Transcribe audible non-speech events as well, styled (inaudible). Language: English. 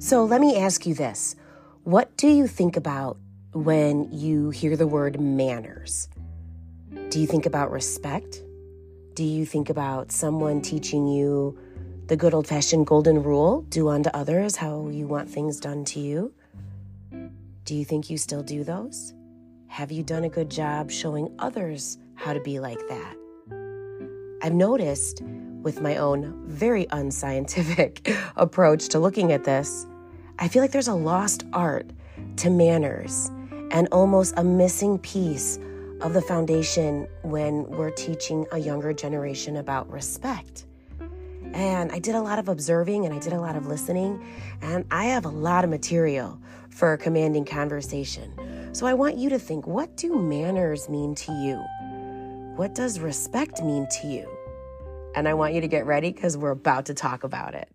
So let me ask you this What do you think about when you hear the word manners? Do you think about respect? Do you think about someone teaching you the good old fashioned golden rule do unto others how you want things done to you? Do you think you still do those? Have you done a good job showing others how to be like that? I've noticed with my own very unscientific (laughs) approach to looking at this, I feel like there's a lost art to manners and almost a missing piece of the foundation when we're teaching a younger generation about respect. And I did a lot of observing and I did a lot of listening, and I have a lot of material for a commanding conversation. So I want you to think what do manners mean to you? What does respect mean to you? And I want you to get ready because we're about to talk about it.